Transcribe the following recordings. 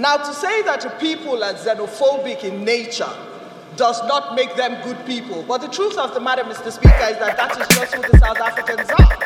Now, to say that people are xenophobic in nature does not make them good people. But the truth of the matter, Mr. Speaker, is that that is just who the South Africans are.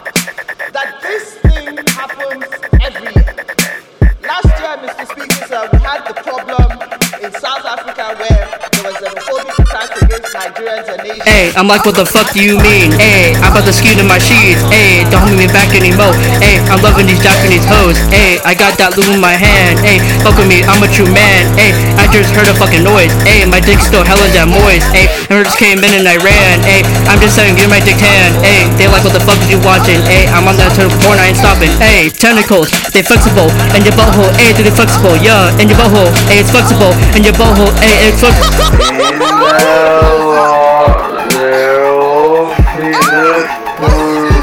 Hey, I'm like, what the fuck do you mean? Hey, I'm about to skew to my sheets. Hey, don't hold me back anymore. Hey, I'm loving these Japanese hoes. Hey, I got that lube in my hand. Hey, fuck with me, I'm a true man. Hey, I just heard a fucking noise. Hey, my dick's still hella damn moist. Hey, I just came in and I ran. Hey, I'm just saying, give my dick tan. Hey, they like, what the fuck is you watching? Hey, I'm on that turn porn, I ain't stopping. Hey, tentacles, they flexible. And your butthole, hey, they flexible. Yeah, in your butthole, hey, it's flexible. In your butthole, hey, it's flexible. Whoa.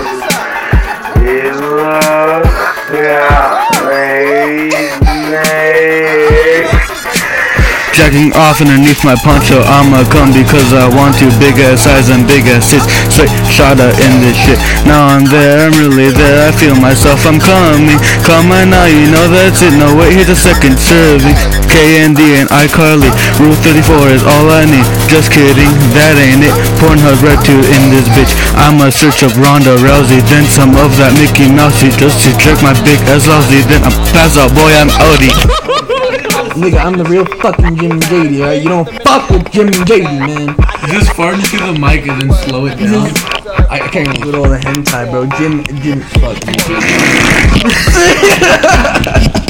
Jacking off underneath my poncho, I'ma come because I want to. Big ass eyes and big ass tits, straight shotta in this shit. Now I'm there, I'm really there, I feel myself, I'm coming. Come on now, you know that's it. No wait, here's a second serving. KND and iCarly, Rule 34 is all I need. Just kidding, that ain't it. Pornhub Red 2 in this bitch. I'ma search up Ronda Rousey, then some of that Mickey Mousey, just to check my big ass Aussie. Then I'm pass out, boy, I'm outie. Nigga, I'm the real fucking Jim JD, alright? You don't fuck with Jim JD, man. Just fart into the mic and then slow it down. I, I can't even with all the hentai, bro. Jim, Jim, fuck.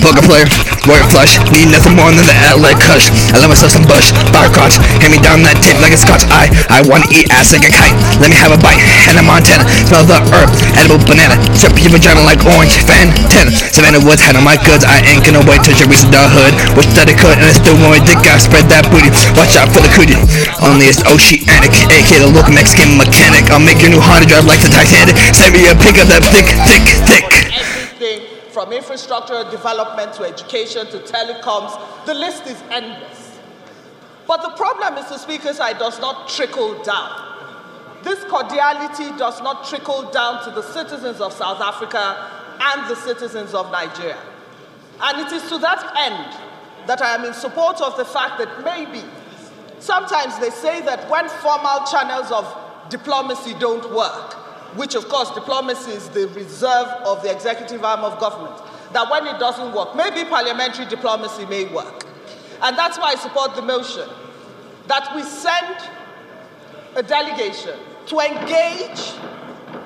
Poker player, warrior flush, need nothing more than the LA kush. I love myself some bush, bar crotch, hand me down that tip like a scotch. I, I wanna eat ass like a kite. Let me have a bite, Hannah Montana. Smell the herb, edible banana. Strip your vagina like orange, Fantana. Savannah Woods, had on my goods. I ain't gonna wait till she reaches the hood. Wish that I could, and I still want my dick out. Spread that booty, watch out for the cootie. Only it's oceanic, aka the local Mexican mechanic. I'll make your new Honda drive like the Titanic. Send me a pic of that thick, thick, thick. Everything from infrastructure development to education to telecoms, the list is endless. But the problem, Mr. Speaker, it does not trickle down. This cordiality does not trickle down to the citizens of South Africa and the citizens of Nigeria. And it is to that end that I am in support of the fact that maybe sometimes they say that when formal channels of diplomacy don't work, which of course diplomacy is the reserve of the executive arm of government, that when it doesn't work, maybe parliamentary diplomacy may work. And that's why I support the motion that we send a delegation to engage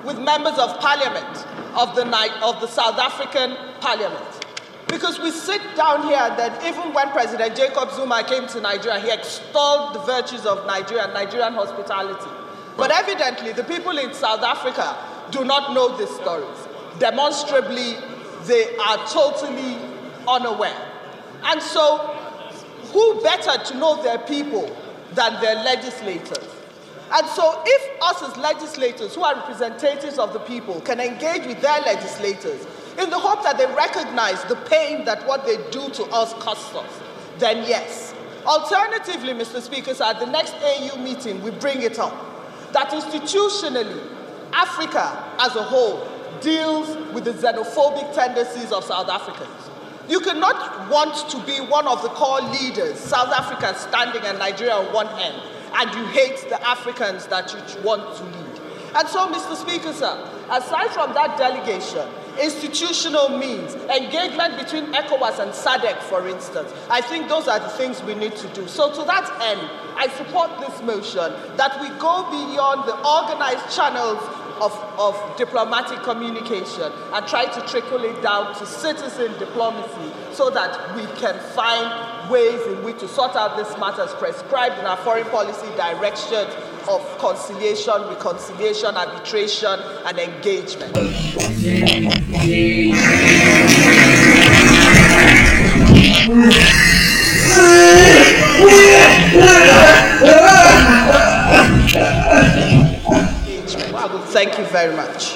with members of parliament of the, of the South African parliament. Because we sit down here and then, even when President Jacob Zuma came to Nigeria, he extolled the virtues of Nigeria and Nigerian hospitality. But evidently, the people in South Africa do not know these stories. Demonstrably, they are totally unaware. And so, who better to know their people than their legislators? And so, if us as legislators, who are representatives of the people, can engage with their legislators in the hope that they recognize the pain that what they do to us costs us, then yes. Alternatively, Mr. Speaker, at the next AU meeting, we bring it up that institutionally, Africa as a whole deals with the xenophobic tendencies of South Africans. You cannot want to be one of the core leaders, South Africa standing and Nigeria on one end, and you hate the Africans that you want to lead. And so, Mr. Speaker, sir, aside from that delegation, institutional means, engagement between ECOWAS and SADC, for instance, I think those are the things we need to do. So, to that end, I support this motion that we go beyond the organized channels of, of diplomatic communication and try to trickle it down to citizen diplomacy so that we can find ways in which to sort out these matters prescribed in our foreign policy direction of conciliation, reconciliation, arbitration, and engagement. Thank you very much.